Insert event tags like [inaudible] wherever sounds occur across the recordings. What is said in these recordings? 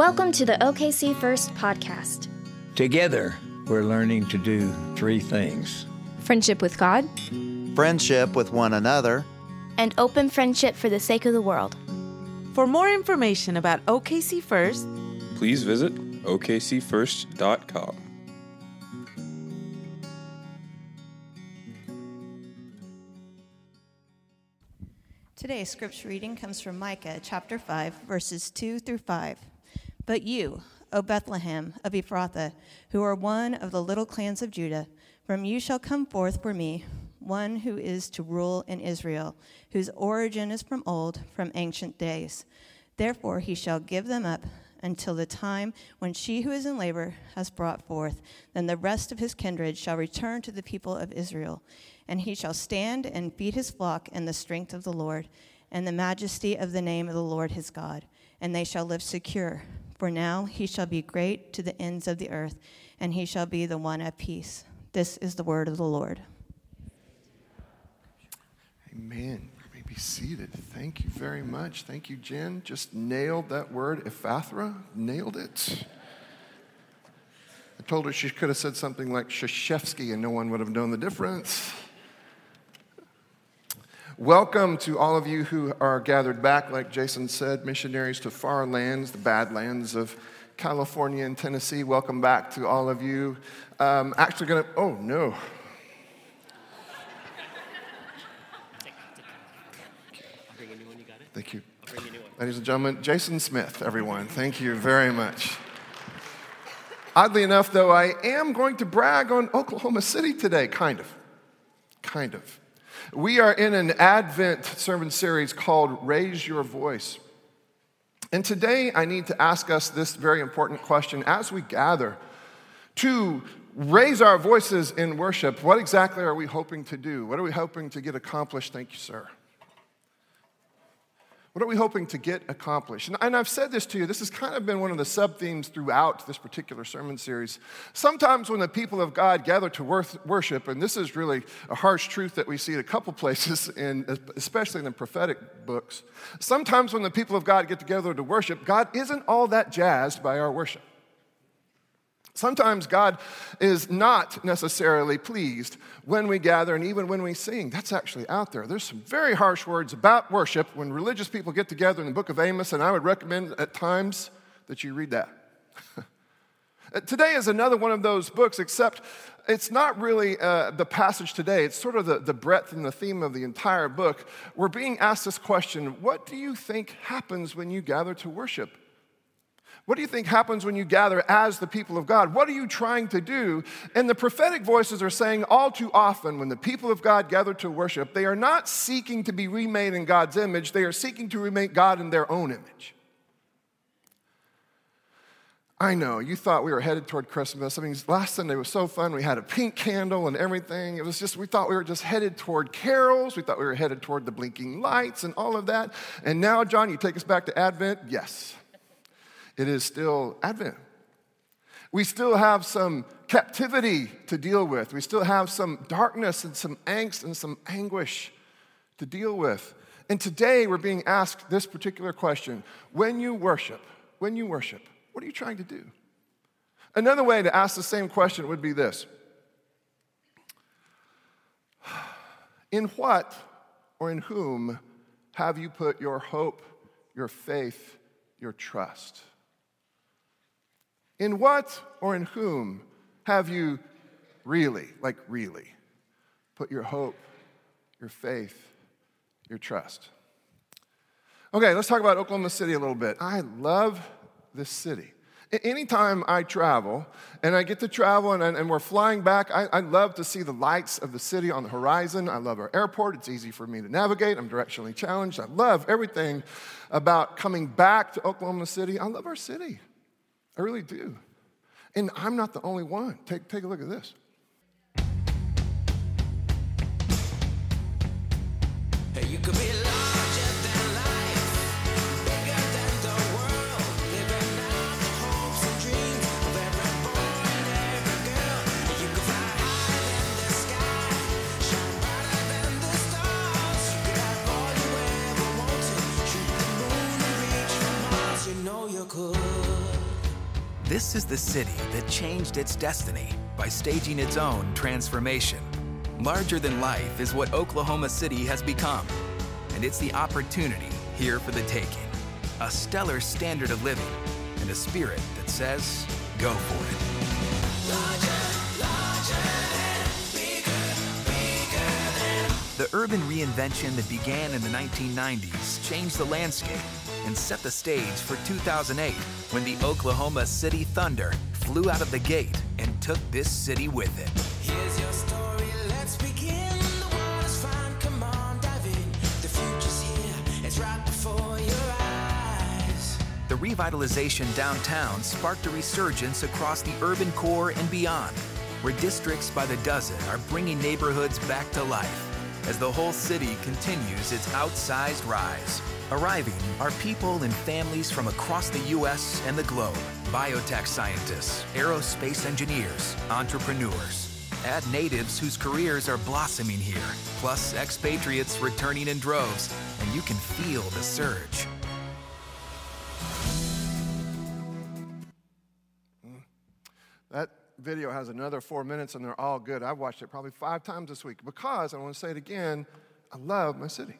Welcome to the OKC First podcast. Together, we're learning to do three things friendship with God, friendship with one another, and open friendship for the sake of the world. For more information about OKC First, please visit okcfirst.com. Today's scripture reading comes from Micah chapter 5, verses 2 through 5. But you, O Bethlehem of Ephrathah, who are one of the little clans of Judah, from you shall come forth for me one who is to rule in Israel, whose origin is from old, from ancient days. Therefore he shall give them up until the time when she who is in labor has brought forth. Then the rest of his kindred shall return to the people of Israel and he shall stand and feed his flock in the strength of the Lord and the majesty of the name of the Lord his God, and they shall live secure. For now he shall be great to the ends of the earth, and he shall be the one at peace. This is the word of the Lord. Amen. You may be seated. Thank you very much. Thank you, Jen. Just nailed that word, Ephathra. Nailed it. I told her she could have said something like Shashevsky and no one would have known the difference. Welcome to all of you who are gathered back, like Jason said, missionaries to far lands, the bad lands of California and Tennessee. Welcome back to all of you. Um, actually, gonna, oh no. Thank you. Ladies and gentlemen, Jason Smith, everyone, thank you very much. Oddly enough, though, I am going to brag on Oklahoma City today, kind of. Kind of. We are in an Advent sermon series called Raise Your Voice. And today I need to ask us this very important question as we gather to raise our voices in worship. What exactly are we hoping to do? What are we hoping to get accomplished? Thank you, sir. What are we hoping to get accomplished? And, and, I've said this to you, this has kind of been one of the sub themes throughout this particular sermon series. Sometimes when the people of God gather to worship, and this is really a harsh truth that we see in a couple [laughs] places, in, especially in the prophetic books, sometimes when the people of God get together to worship, God isn't all that jazzed by our worship. Sometimes God is not necessarily pleased when we gather and even when we sing. That's actually out there. There's some very harsh words about worship when religious people get together in the book of Amos, and I would recommend at times that you read that. [laughs] today is another one of those books, except it's not really uh, the passage today. It's sort of the, the breadth and the theme of the entire book. We're being asked this question What do you think happens when you gather to worship? What do you think happens when you gather as the people of God? What are you trying to do? And the prophetic voices are saying all too often when the people of God gather to worship, they are not seeking to be remade in God's image, they are seeking to remake God in their own image. I know, you thought we were headed toward Christmas. I mean, last Sunday was so fun. We had a pink candle and everything. It was just, we thought we were just headed toward carols. We thought we were headed toward the blinking lights and all of that. And now, John, you take us back to Advent? Yes it is still Advent. We still have some captivity to deal with. We still have some darkness and some angst and some anguish to deal with. And today we're being asked this particular question When you worship, when you worship, what are you trying to do? Another way to ask the same question would be this In what or in whom have you put your hope, your faith, your trust? In what or in whom have you really, like really, put your hope, your faith, your trust? Okay, let's talk about Oklahoma City a little bit. I love this city. Anytime I travel and I get to travel and, and we're flying back, I, I, love to see the lights of the city on the horizon. I love our airport. It's easy for me to navigate. I'm directionally challenged. I love everything about coming back to Oklahoma City. I love our city. I really do. And I'm not the only one. Take, take a look at this. Hey, This is the city that changed its destiny by staging its own transformation. Larger than life is what Oklahoma City has become, and it's the opportunity here for the taking. A stellar standard of living and a spirit that says, go for it. The urban reinvention that began in the 1990s changed the landscape and set the stage for 2008 when the Oklahoma City Thunder flew out of the gate and took this city with it. Here's your story, let's begin. The world is fine, come on, dive in. The future's here, it's right before your eyes. The revitalization downtown sparked a resurgence across the urban core and beyond, where districts by the dozen are bringing neighborhoods back to life as the whole city continues its outsized rise. Arriving are people and families from across the U.S. and the globe biotech scientists, aerospace engineers, entrepreneurs. Add natives whose careers are blossoming here, plus expatriates returning in droves, and you can feel the surge. Hmm. That video has another four minutes and they're all good. I've watched it probably five times this week because I want to say it again I love my city.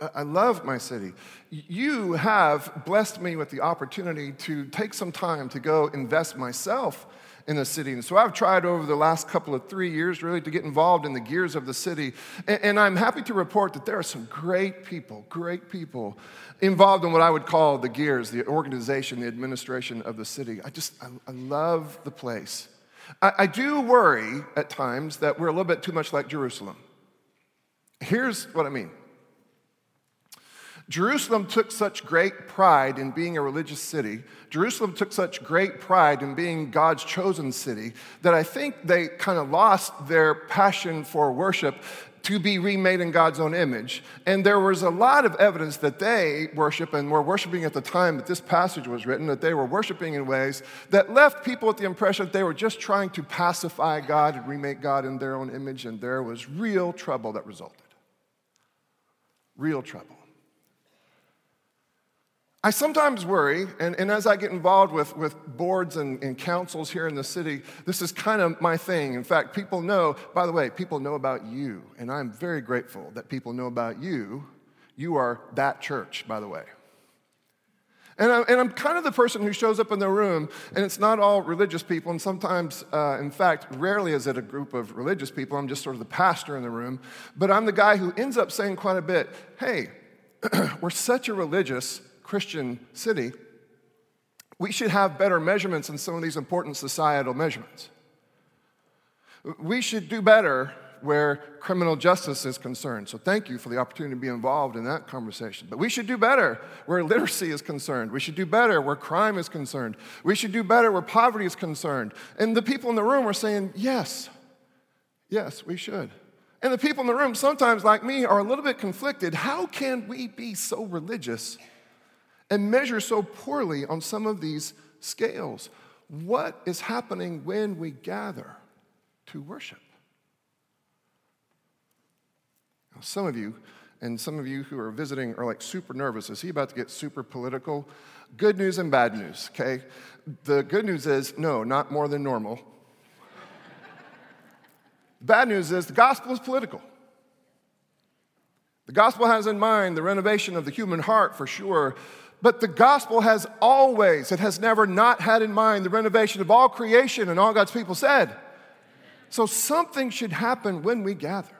I- love my city. You have blessed me with the opportunity to take some time to go invest myself in the city. And so I've tried over the last couple of three years really to get involved in the gears of the city. And, I'm happy to report that there are some great people, great people involved in what I would call the gears, the organization, the administration of the city. I just, I, love the place. I do worry at times that we're a little bit too much like Jerusalem. Here's what I mean. Jerusalem took such great pride in being a religious city. Jerusalem took such great pride in being God's chosen city that I think they kind of lost their passion for worship to be remade in God's own image. And there was a lot of evidence that they worship and were worshiping at the time that this passage was written, that they were worshiping in ways that left people with the impression that they were just trying to pacify God and remake God in their own image, and there was real trouble that resulted. Real trouble. I sometimes worry, and, and as I get involved with, with boards and, and councils here in the city, this is kind of my thing. In fact, people know, by the way, people know about you, and I'm very grateful that people know about you. You are that church, by the way. And I'm, and I'm kind of the person who shows up in the room, and it's not all religious people, and sometimes, uh, in fact, rarely is it a group of religious people. I'm just sort of the pastor in the room. But I'm the guy who ends up saying quite a bit hey, [clears throat] we're such a religious Christian city, we should have better measurements in some of these important societal measurements. We should do better where criminal justice is concerned. So thank you for the opportunity to be involved in that conversation. But we should do better where literacy is concerned. We should do better where crime is concerned. We should do better where poverty is concerned. And the people in the room are saying, yes, yes, we should. And the people in the room, sometimes like me, are a little bit conflicted. How can we be so religious and measure so poorly on some of these scales? What is happening when we gather to worship? Now, some of you, and some of you who are visiting are like super nervous. Is he about to get super political? Good news and bad news, okay? The good news is no, not more than normal. The [laughs] bad news is the gospel is political. The gospel has in mind the renovation of the human heart for sure, but the gospel has always, it has never not had in mind the renovation of all creation, and all God's people said. So something should happen when we gather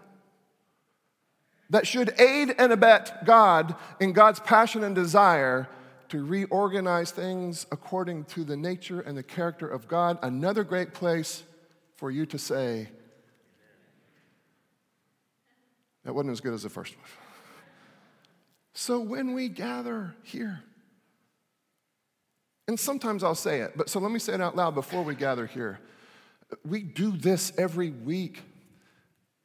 that should aid and abet God in God's passion and desire to reorganize things according to the nature and the character of God. Another great place for you to say, that wasn't as good as the first one. So when we gather here, and sometimes I'll say it, but so let me say it out loud before we gather here. We do this every week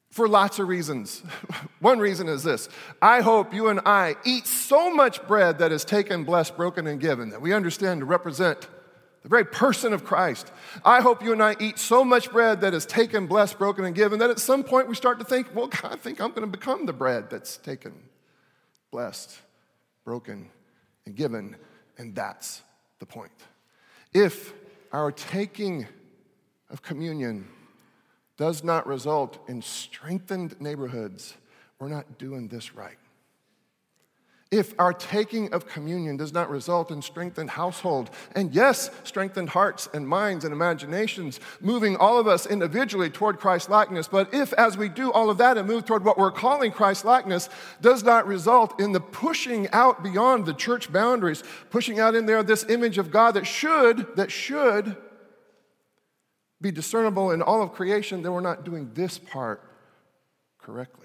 for lots of reasons. [laughs] One reason is this I hope you and I eat so much bread that is taken, blessed, broken, and given that we understand to represent the very person of Christ. I hope you and I eat so much bread that is taken, blessed, broken, and given that at some point we start to think, well, I think I'm going to become the bread that's taken, blessed, broken, and given. And that's the point. If our taking of communion does not result in strengthened neighborhoods, we're not doing this right. If our taking of communion does not result in strengthened household, and yes, strengthened hearts and minds and imaginations, moving all of us individually toward Christ likeness, but if as we do all of that and move toward what we're calling Christ likeness, does not result in the pushing out beyond the church boundaries, pushing out in there this image of God that should, that should be discernible in all of creation, then we're not doing this part correctly.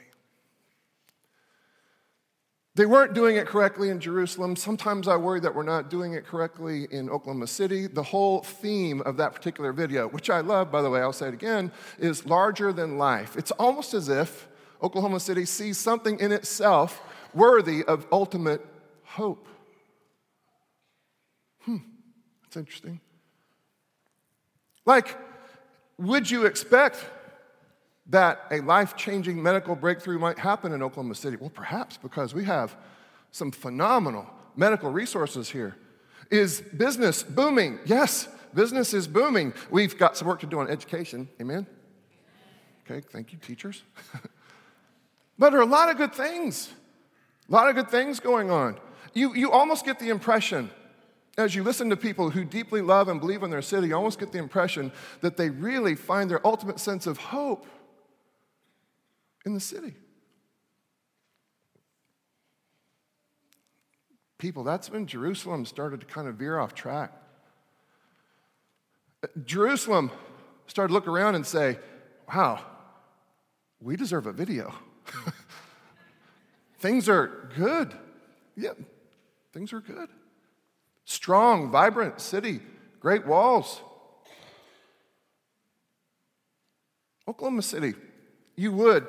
They weren't doing it correctly in Jerusalem. Sometimes I worry that we're not doing it correctly in Oklahoma City. The whole theme of that particular video, which I love, by the way, I'll say it again, is larger than life. It's almost as if Oklahoma City sees something in itself worthy of ultimate hope. Hmm, that's interesting. Like, would you expect that a life changing medical breakthrough might happen in Oklahoma City? Well, perhaps because we have some phenomenal medical resources here. Is business booming? Yes, business is booming. We've got some work to do on education. Amen? Okay, thank you, teachers. [laughs] but there are a lot of good things. A lot of good things going on. You, you almost get the impression as you listen to people who deeply love and believe in their city, you almost get the impression that they really find their ultimate sense of hope in the city. People, that's when Jerusalem started to kind of veer off track. Uh, Jerusalem started to look around and say, wow, we deserve a video. [laughs] things are good. Yeah, things are good. Strong, vibrant city, great walls. Oklahoma City, you would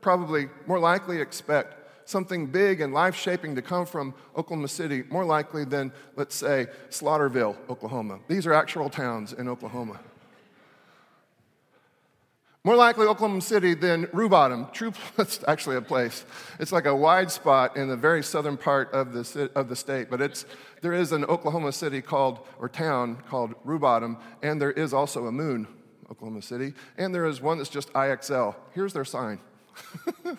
probably more likely expect something big and life shaping to come from Oklahoma City, more likely than, let's say, Slaughterville, Oklahoma. These are actual towns in Oklahoma. More likely Oklahoma City than Rubottom. True, [laughs] it's actually a place. It's like a wide spot in the very southern part of the, of the state, but it's, there is an Oklahoma City called, or town called Rubottom, and there is also a moon, Oklahoma City, and there is one that's just IXL. Here's their sign. [laughs]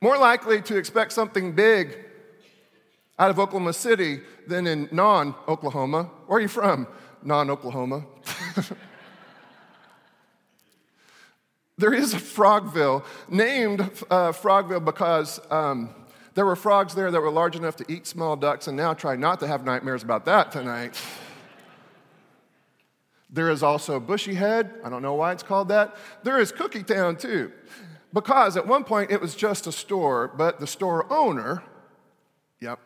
More likely to expect something big out of Oklahoma City than in non Oklahoma. Where are you from? Non Oklahoma. [laughs] there is a Frogville named uh, Frogville because um, there were frogs there that were large enough to eat small ducks, and now try not to have nightmares about that tonight. [laughs] There is also Bushyhead. I don't know why it's called that. There is Cookietown, too. Because at one point it was just a store, but the store owner, yep,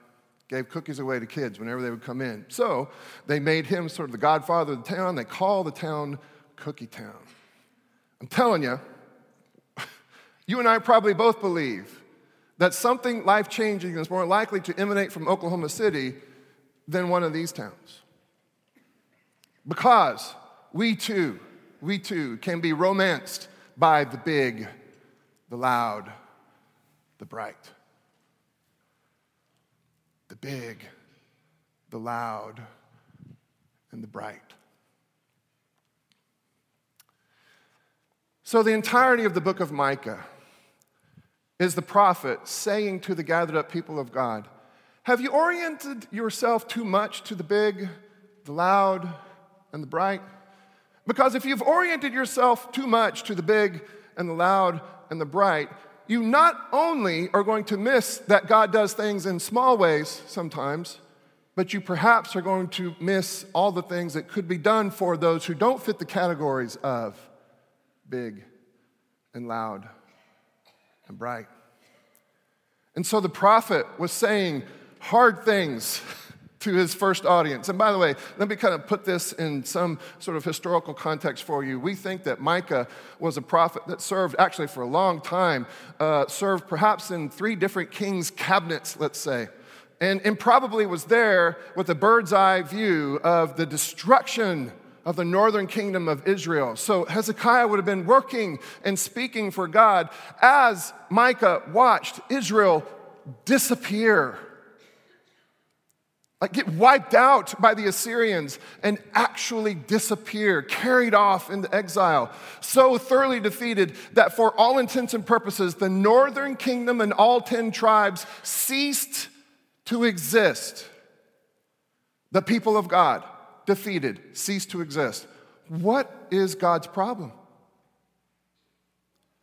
gave cookies away to kids whenever they would come in. So they made him sort of the godfather of the town. They call the town Cookietown. I'm telling you, [laughs] you and I probably both believe that something life changing is more likely to emanate from Oklahoma City than one of these towns. Because we too, we too can be romanced by the big the loud, the bright. The big, the loud, and the bright. So, the entirety of the book of Micah is the prophet saying to the gathered up people of God, Have you oriented yourself too much to the big, the loud, and the bright? Because if you've oriented yourself too much to the big and the loud and the bright, you not only are going to miss that God does things in small ways sometimes, but you perhaps are going to miss all the things that could be done for those who don't fit the categories of big and loud and bright. And so the prophet was saying hard things [laughs] to his first audience. And by the way, let me kind of put this in some sort of historical context for you. We think that Micah was a prophet that served actually for a long time, uh, served perhaps in three different kings' cabinets, let's say. And, and probably was there with a bird's eye view of the destruction of the northern kingdom of Israel. So Hezekiah would have been working and speaking for God as Micah watched Israel disappear like get wiped out by the Assyrians and actually disappear, carried off into exile, so thoroughly defeated that for all intents and purposes, the northern kingdom and all 10 tribes ceased to exist. The people of God, defeated, ceased to exist. What is God's problem?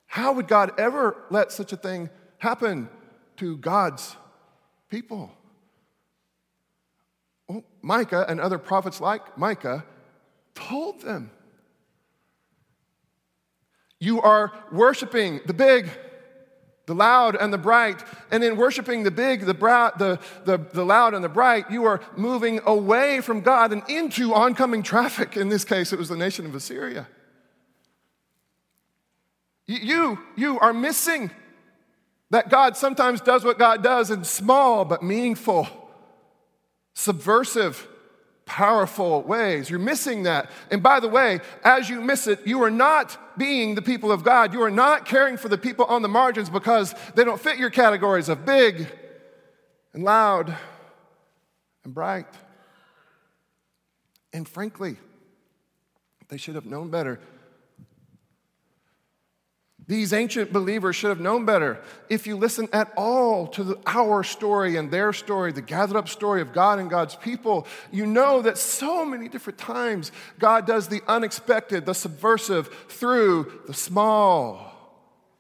How would God ever let such a thing happen to God's people? Well, Micah and other prophets like Micah told them. You are worshiping the big, the loud, and the bright. And in worshiping the big, the, the, the, the loud, and the bright, you are moving away from God and into oncoming traffic. In this case, it was the nation of Assyria. You, you are missing that God sometimes does what God does in small but meaningful, subversive, powerful ways. You're missing that. And by the way, as you miss it, you are not being the people of God. You are not caring for the people on the margins because they don't fit your categories of big and loud and bright. And frankly, they should have known better. These ancient believers should have known better. If you listen at all to the, our story and their story, the gathered up story of God and God's people, you know that so many different times God does the unexpected, the subversive, through the small,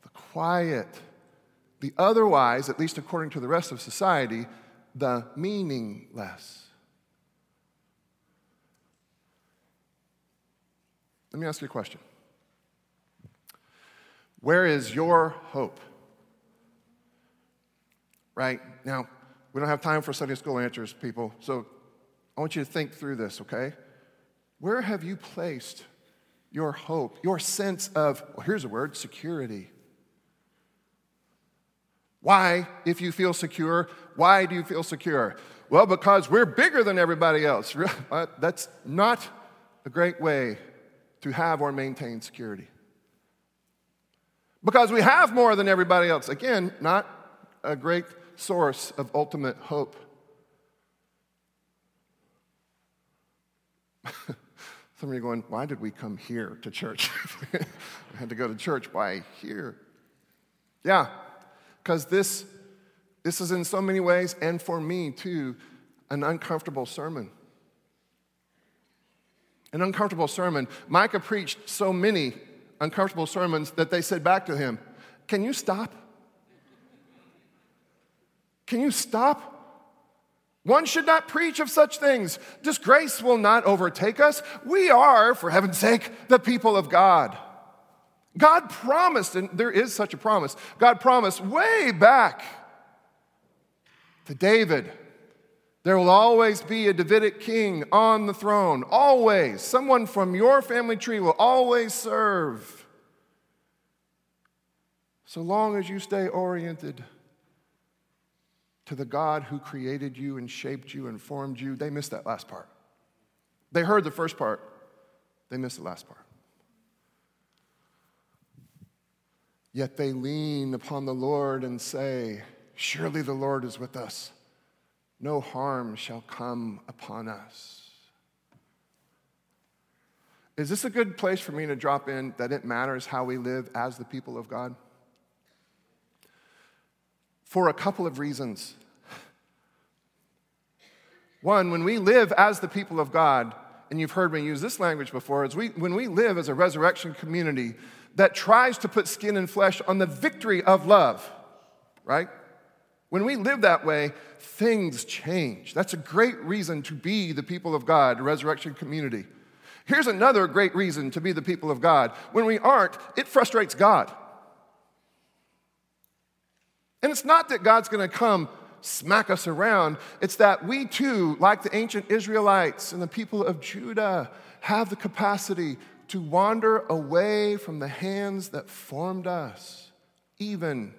the quiet, the otherwise, at least according to the rest of society, the meaningless. Let me ask you a question. Where is your hope? Right? Now, we don't have time for Sunday school answers, people, so I want you to think through this, okay? Where have you placed your hope, your sense of, well, here's a word, security? Why, if you feel secure, why do you feel secure? Well, because we're bigger than everybody else. [laughs] That's not a great way to have or maintain security because we have more than everybody else. Again, not a great source of ultimate hope. [laughs] Some of you going, why did we come here to church? [laughs] we had to go to church. Why here? Yeah, because this, this is in so many ways, and for me too, an uncomfortable sermon. An uncomfortable sermon. Micah preached so many uncomfortable sermons that they said back to him, Can you stop? Can you stop? One should not preach of such things. Disgrace will not overtake us. We are, for heaven's sake, the people of God. God promised, and there is such a promise, God promised way back to David there will always be a Davidic king on the throne. Always. Someone from your family tree will always serve. So long as you stay oriented to the God who created you and shaped you and formed you, they missed that last part. They heard the first part, they missed the last part. Yet they lean upon the Lord and say, Surely the Lord is with us no harm shall come upon us. Is this a good place for me to drop in that it matters how we live as the people of God? For a couple of reasons. One, when we live as the people of God, and you've heard me use this language before, is we, when we live as a resurrection community that tries to put skin and flesh on the victory of love, right? When we live that way, things change. That's a great reason to be the people of God, resurrection community. Here's another great reason to be the people of God. When we aren't, it frustrates God. And it's not that God's going to come smack us around, it's that we too, like the ancient Israelites and the people of Judah, have the capacity to wander away from the hands that formed us, even,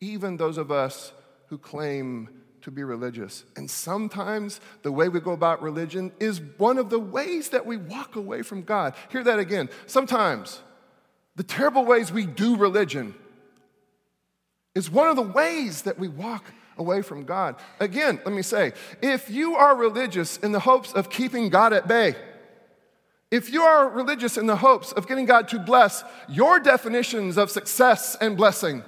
even those of us who claim to be religious. And sometimes the way we go about religion is one of the ways that we walk away from God. Hear that again. Sometimes the terrible ways we do religion is one of the ways that we walk away from God. Again, let me say if you are religious in the hopes of keeping God at bay, if you are religious in the hopes of getting God to bless your definitions of success and blessing,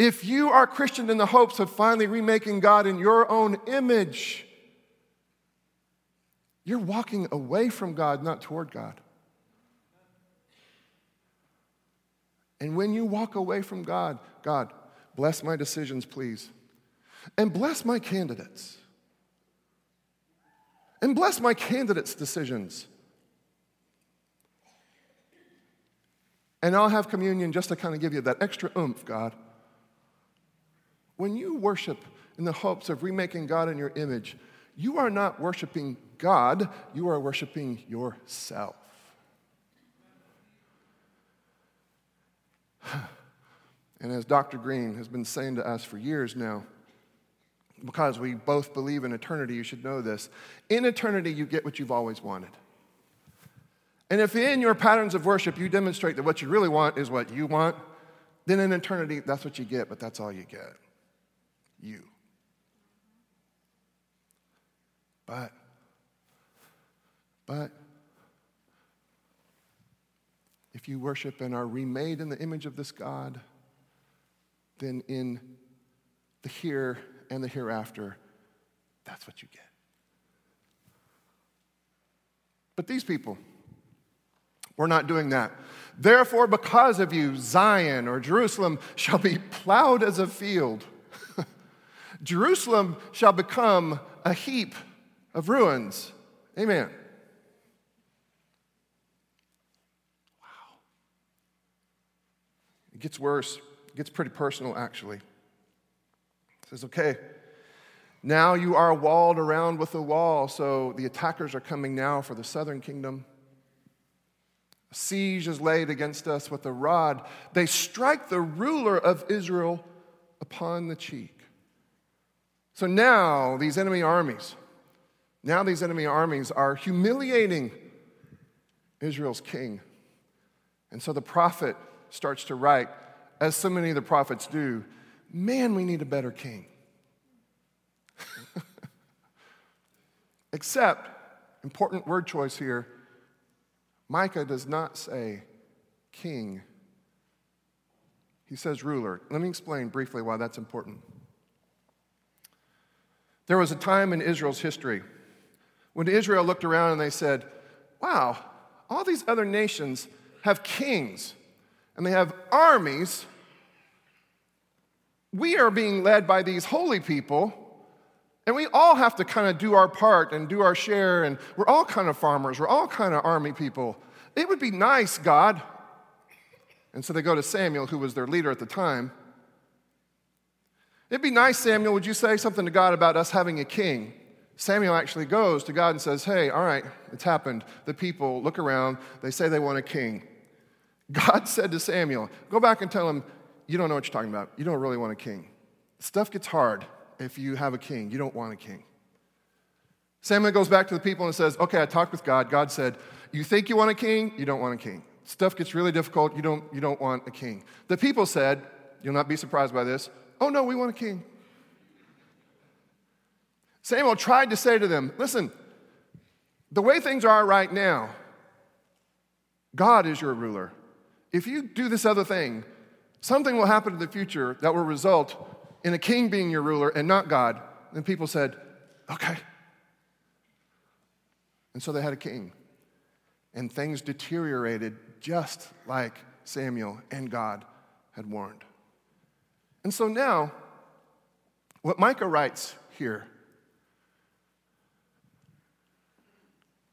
if you are Christian in the hopes of finally remaking God in your own image, you're walking away from God, not toward God. And when you walk away from God, God, bless my decisions, please. And bless my candidates. And bless my candidates' decisions. And I'll have communion just to kind of give you that extra oomph, God. When you worship in the hopes of remaking God in your image, you are not worshiping God, you are worshiping yourself. [sighs] And as Dr. Green has been saying to us for years now, because we both believe in eternity, you should know this. In eternity, you get what you've always wanted. And if in your patterns of worship you demonstrate that what you really want is what you want, then in eternity, that's what you get, but that's all you get. You. But, but, if you worship and are remade in the image of this God, then in the here and the hereafter, that's what you get. But these people, we're not doing that. Therefore, because of you, Zion or Jerusalem shall be plowed as a field. Jerusalem shall become a heap of ruins. Amen. Wow. It gets worse. It gets pretty personal, actually. It says, okay, now you are walled around with a wall, so the attackers are coming now for the southern kingdom. A siege is laid against us with a rod. They strike the ruler of Israel upon the cheek. So now these enemy armies, now these enemy armies are humiliating Israel's king. And so the prophet starts to write, as so many of the prophets do, man, we need a better king. [laughs] Except, important word choice here, Micah does not say king, he says ruler. Let me explain briefly why that's important. There was a time in Israel's history when Israel looked around and they said, Wow, all these other nations have kings and they have armies. We are being led by these holy people, and we all have to kind of do our part and do our share, and we're all kind of farmers, we're all kind of army people. It would be nice, God. And so they go to Samuel, who was their leader at the time. It'd be nice, Samuel, would you say something to God about us having a king? Samuel actually goes to God and says, Hey, all right, it's happened. The people look around, they say they want a king. [laughs] God said to Samuel, Go back and tell him, You don't know what you're talking about. You don't really want a king. Stuff gets hard if you have a king. You don't want a king. Samuel goes back to the people and says, Okay, I talked with God. God said, You think you want a king? You don't want a king. Stuff gets really difficult. You don't, you don't want a king. The people said, You'll not be surprised by this. Oh, no, we want a king. Samuel tried to say to them, Listen, the way things are right now, God is your ruler. If you do this other thing, something will happen in the future that will result in a king being your ruler and not God. And people said, Okay. And so they had a king. And things deteriorated just like Samuel and God had warned. And so now, what Micah writes here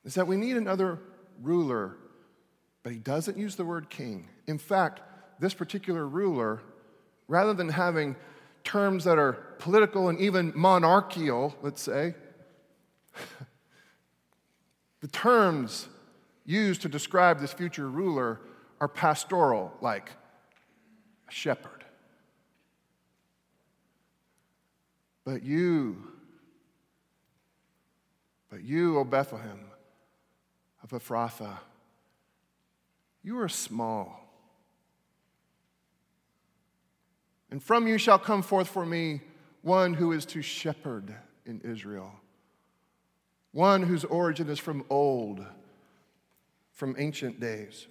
is that we need another ruler, but he doesn't use the word king. In fact, this particular ruler, rather than having terms that are political and even monarchical, let's say, [laughs] the terms used to describe this future ruler are pastoral, like a shepherd. But you, but you, O Bethlehem of Ephrathah, you are small. And from you shall come forth for me one who is to shepherd in Israel, one whose origin is from old, from ancient days.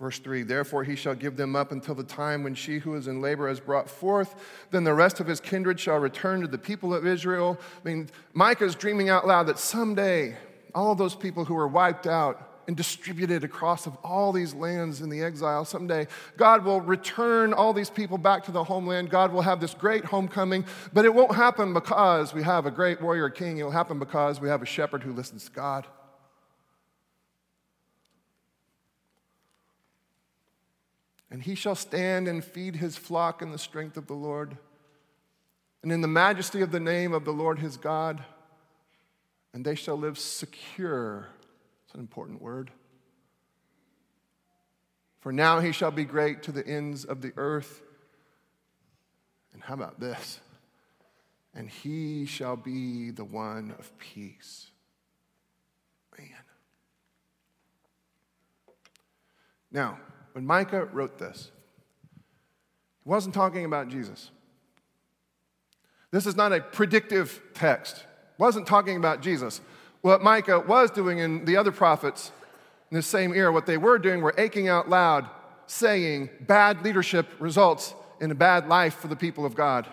Verse 3 Therefore he shall give them up until the time when she who is in labor has brought forth. Then the rest of his kindred shall return to the people of Israel. I mean, Micah is dreaming out loud that someday all those people who were wiped out and distributed across of all these lands in the exile, someday God will return all these people back to the homeland. God will have this great homecoming, but it won't happen because we have a great warrior king. It will happen because we have a shepherd who listens to God. And he shall stand and feed his flock in the strength of the Lord, and in the majesty of the name of the Lord his God, and they shall live secure. It's an important word. For now he shall be great to the ends of the earth. And how about this? And he shall be the one of peace. Man. Now, when Micah wrote this, he wasn't talking about Jesus. This is not a predictive text. Wasn't talking about Jesus. What Micah was doing in the other prophets in this same era, what they were doing were aching out loud, saying bad leadership results in a bad life for the people of God.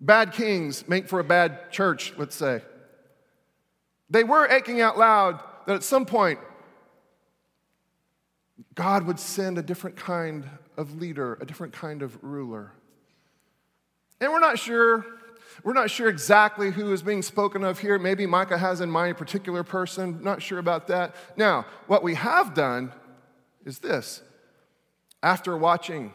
Bad kings make for a bad church, let's say. They were aching out loud that at some point God would send a different kind of leader, a different kind of ruler. And we're not sure. We're not sure exactly who is being spoken of here. Maybe Micah has in mind a particular person. Not sure about that. Now, what we have done is this. After watching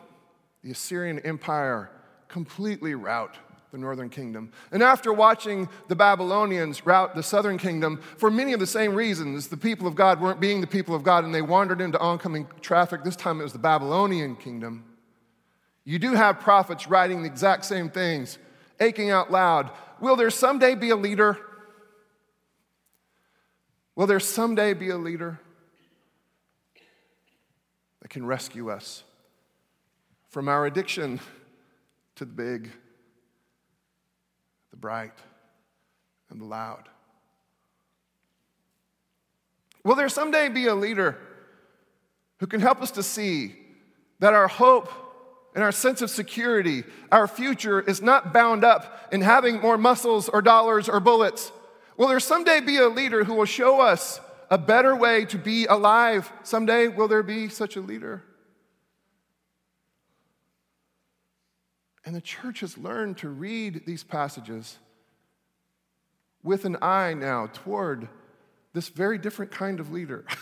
the Assyrian Empire completely rout the northern kingdom. And after watching the Babylonians rout the southern kingdom, for many of the same reasons, the people of God weren't being the people of God and they wandered into oncoming traffic. This time it was the Babylonian kingdom. You do have prophets writing the exact same things, aching out loud. Will there someday be a leader? Will there someday be a leader that can rescue us from our addiction to the big? The bright, and the loud. Will there someday be a leader who can help us to see that our hope and our sense of security, our future, is not bound up in having more muscles or dollars or bullets? Will there someday be a leader who will show us a better way to be alive? Someday, will there be such a leader? And the church has learned to read these passages with an eye now toward this very different kind of leader. [laughs]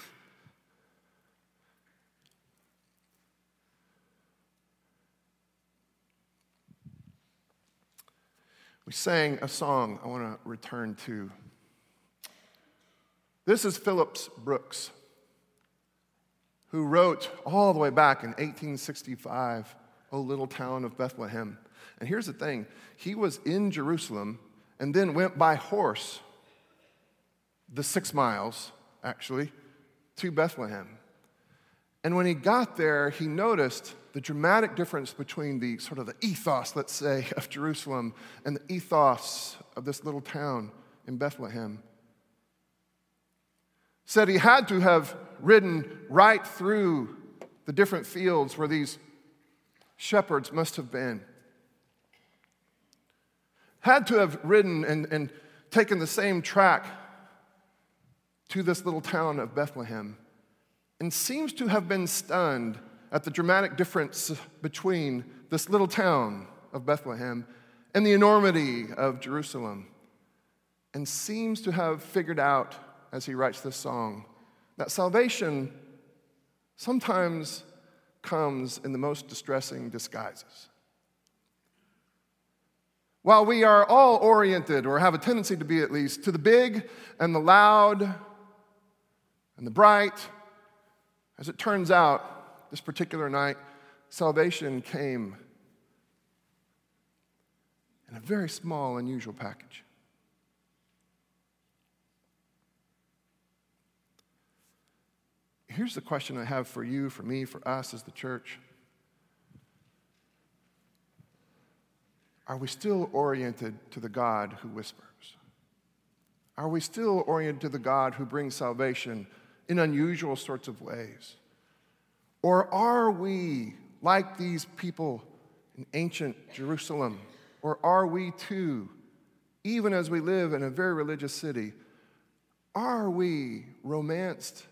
we sang a song I want to return to. This is Phillips Brooks, who wrote all the way back in 1865 O little town of Bethlehem. And here's the thing he was in Jerusalem and then went by horse, the six miles actually, to Bethlehem. And when he got there, he noticed the dramatic difference between the sort of the ethos, let's say, [laughs] of Jerusalem and the ethos of this little town in Bethlehem. Said he had to have ridden right through the different fields where these shepherds must have been. Had to have ridden and, and taken the same track to this little town of Bethlehem and seems to have been stunned at the dramatic difference between this little town of Bethlehem and the enormity of Jerusalem, and seems to have figured out as he writes this song that salvation sometimes comes in the most distressing disguises. While we are all oriented, or have a tendency to be at least, to the big and the loud and the bright, as it turns out, this particular night, salvation came in a very small, unusual package. Here's the question I have for you, for me, for us as the church Are we still oriented to the God who whispers? Are we still oriented to the God who brings salvation in unusual sorts of ways? Or are we like these people in ancient Jerusalem? Or are we too, even as we live in a very religious city, are we romanced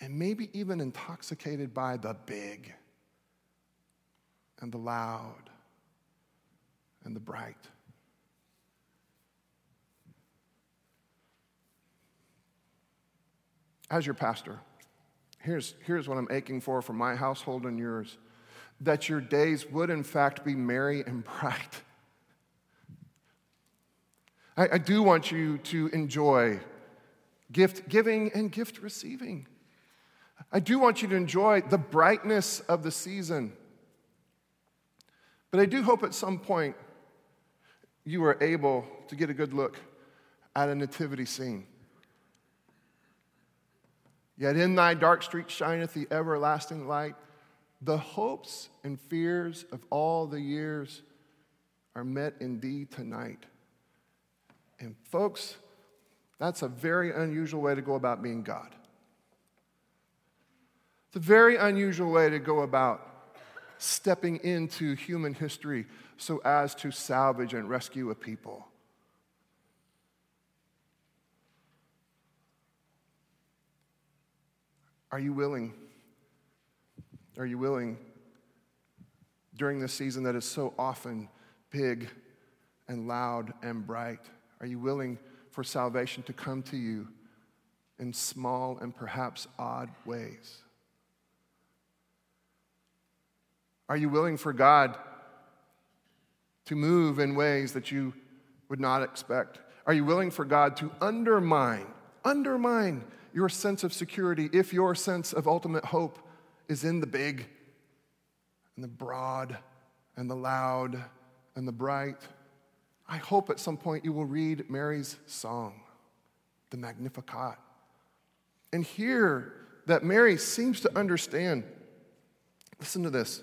and maybe even intoxicated by the big and the loud and the bright? As your pastor, here's, here's what I'm aching for for my household and yours that your days would, in fact, be merry and [laughs] bright. I, I do want you to enjoy gift giving and gift receiving. I do want you to enjoy the brightness of the season. But I do hope at some point you are able to get a good look at a nativity scene. Yet in thy dark street shineth the everlasting light. The hopes and fears of all the years are met in thee tonight. And folks, that's a very unusual way to go about being God. It's a very unusual way to go about stepping into human history so as to salvage and rescue a people. Are you willing? Are you willing during this season that is so often big and loud and bright? Are you willing for salvation to come to you in small and perhaps odd ways? Are you willing for God to move in ways that you would not expect? Are you willing for God to undermine, undermine your sense of security if your sense of ultimate hope is in the big and the broad and the loud and the bright. I hope at some point you will read Mary's song, the Magnificat, and hear that Mary seems to understand. Listen to this.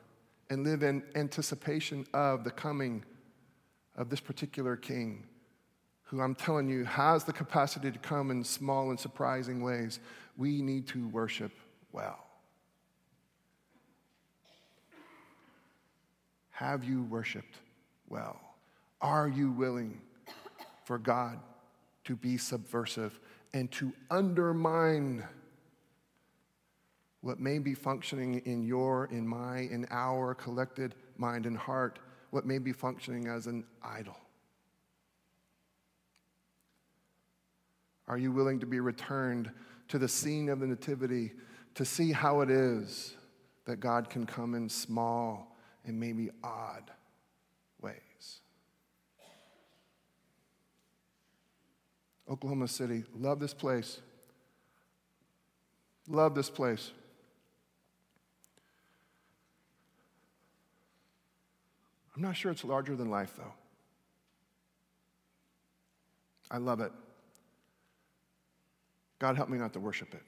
and live in anticipation of the coming of this particular king, who I'm telling you has the capacity to come in small and surprising ways, we need to worship well. Have you worshiped well? Are you willing for God to be subversive and to undermine what may be functioning in your, in my, in our collected mind and heart, what may be functioning as an idol? Are you willing to be returned to the scene of the Nativity to see how it is that God can come in small and maybe odd ways? Oklahoma City, love this place. Love this place. I'm not sure it's larger than life, though. I love it. God, help me not to worship it.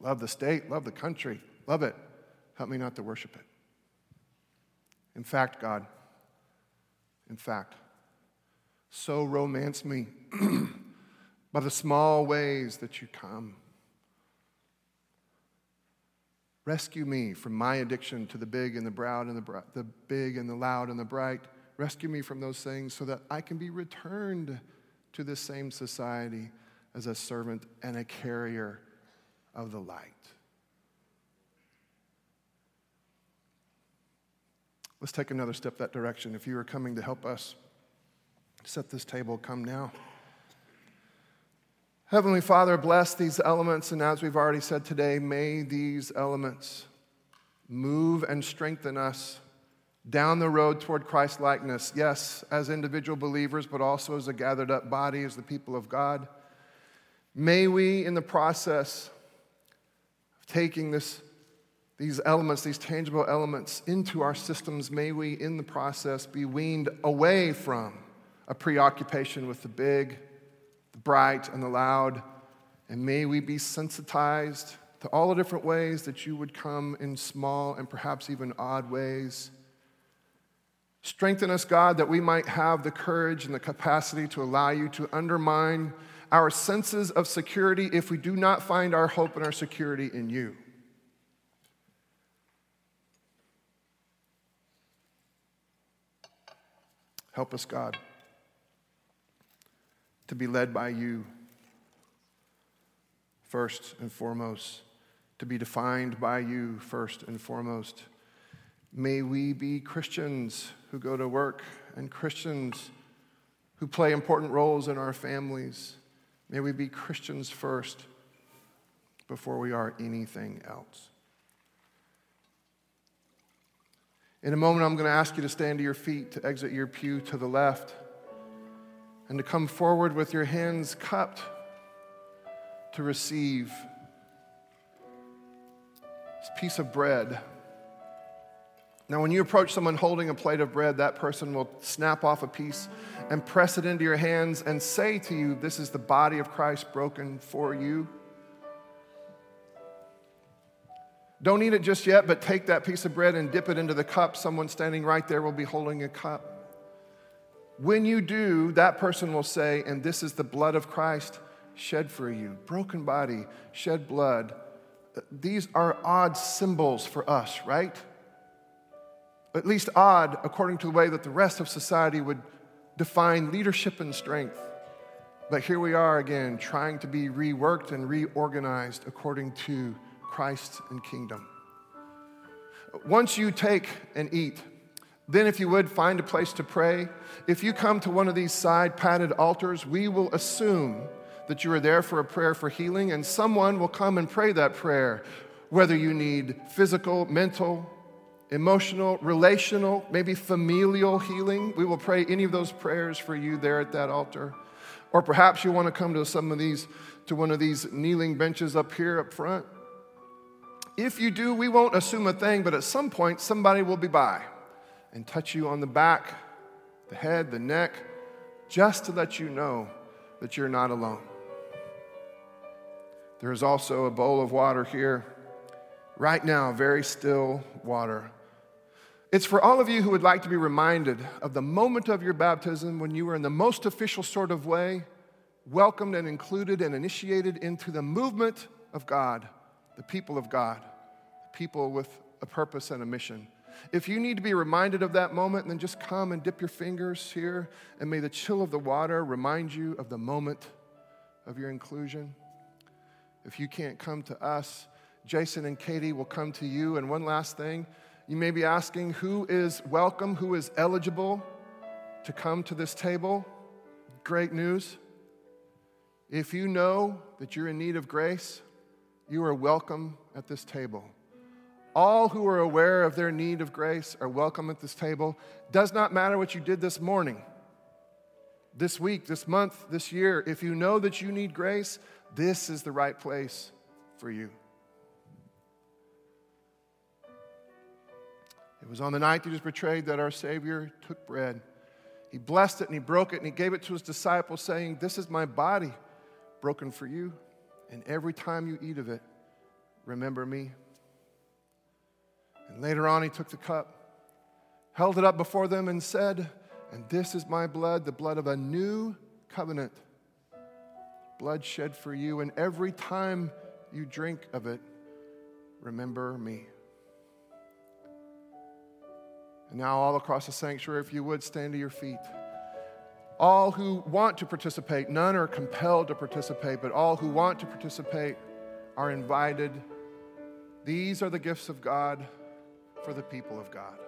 Love the state, love the country, love it. Help me not to worship it. In fact, God, in fact, so romance me [clears throat] by the small ways that you come. Rescue me from my addiction to the big and the broad and the, br- the big and the loud and the bright. Rescue me from those things so that I can be returned to the same society as a servant and a carrier of the light. Let's take another step that direction. If you are coming to help us set this table, come now. Heavenly Father, bless these elements, and as we've already said today, may these elements move and strengthen us down the road toward Christ likeness, yes, as individual believers, but also as a gathered up body, as the people of God. May we, in the process of taking this, these elements, these tangible elements, into our systems, may we, in the process, be weaned away from a preoccupation with the big, bright, and the loud. And may we be sensitized to all the different ways that you would come in small and perhaps even odd ways. Strengthen us, God, that we might have the courage and the capacity to allow you to undermine our senses of security if we do not find our hope and our security in you. Help us, God, to be led by you first and foremost, to be defined by you first and foremost. May we be Christians who go to work and Christians who play important roles in our families. May we be Christians first before we are anything else. In a moment, I'm going to ask you to stand to your feet, to exit your pew to the left, and to come forward with your hands cupped to receive this piece of bread. Now, when you approach someone holding a plate of bread, that person will snap off a piece and press it into your hands and say to you, This is the body of Christ broken for you. Don't eat it just yet, but take that piece of bread and dip it into the cup. Someone standing right there will be holding a cup. When you do, that person will say, And this is the blood of Christ shed for you. Broken body, shed blood. These are odd symbols for us, right? At least odd according to the way that the rest of society would define leadership and strength. But here we are again, trying to be reworked and reorganized according to Christ and kingdom. Once you take and eat, then if you would find a place to pray. If you come to one of these side padded altars, we will assume that you are there for a prayer for healing, and someone will come and pray that prayer, whether you need physical, mental, emotional, relational, maybe familial healing. We will pray any of those prayers for you there at that altar. Or perhaps you want to come to some of these, to one of these kneeling benches up here up front. If you do, we won't assume a thing, but at some point, somebody will be by and touch you on the back, the head, the neck, just to let you know that you're not alone. There is also a bowl of water here, right now, very still water. It's for all of you who would like to be reminded of the moment of your baptism when you were in the most official sort of way welcomed and included and initiated into the movement of God, the people of God, people with a purpose and a mission. If you need to be reminded of that moment, then just come and dip your fingers here, and may the chill of the water remind you of the moment of your inclusion. If you can't come to us, Jason and Katie will come to you. And one last thing you may be asking who is welcome, who is eligible to come to this table. Great news. If you know that you're in need of grace, you are welcome at this table. All who are aware of their need of grace are welcome at this table. Does not matter what you did this morning, this week, this month, this year. If you know that you need grace, this is the right place for you. It was on the night that he was betrayed that our Savior took bread. He blessed it and he broke it and he gave it to his disciples, saying, This is my body broken for you. And every time you eat of it, remember me. And later on, he took the cup, held it up before them, and said, And this is my blood, the blood of a new covenant, blood shed for you. And every time you drink of it, remember me. And now, all across the sanctuary, if you would stand to your feet. All who want to participate, none are compelled to participate, but all who want to participate are invited. These are the gifts of God for the people of God.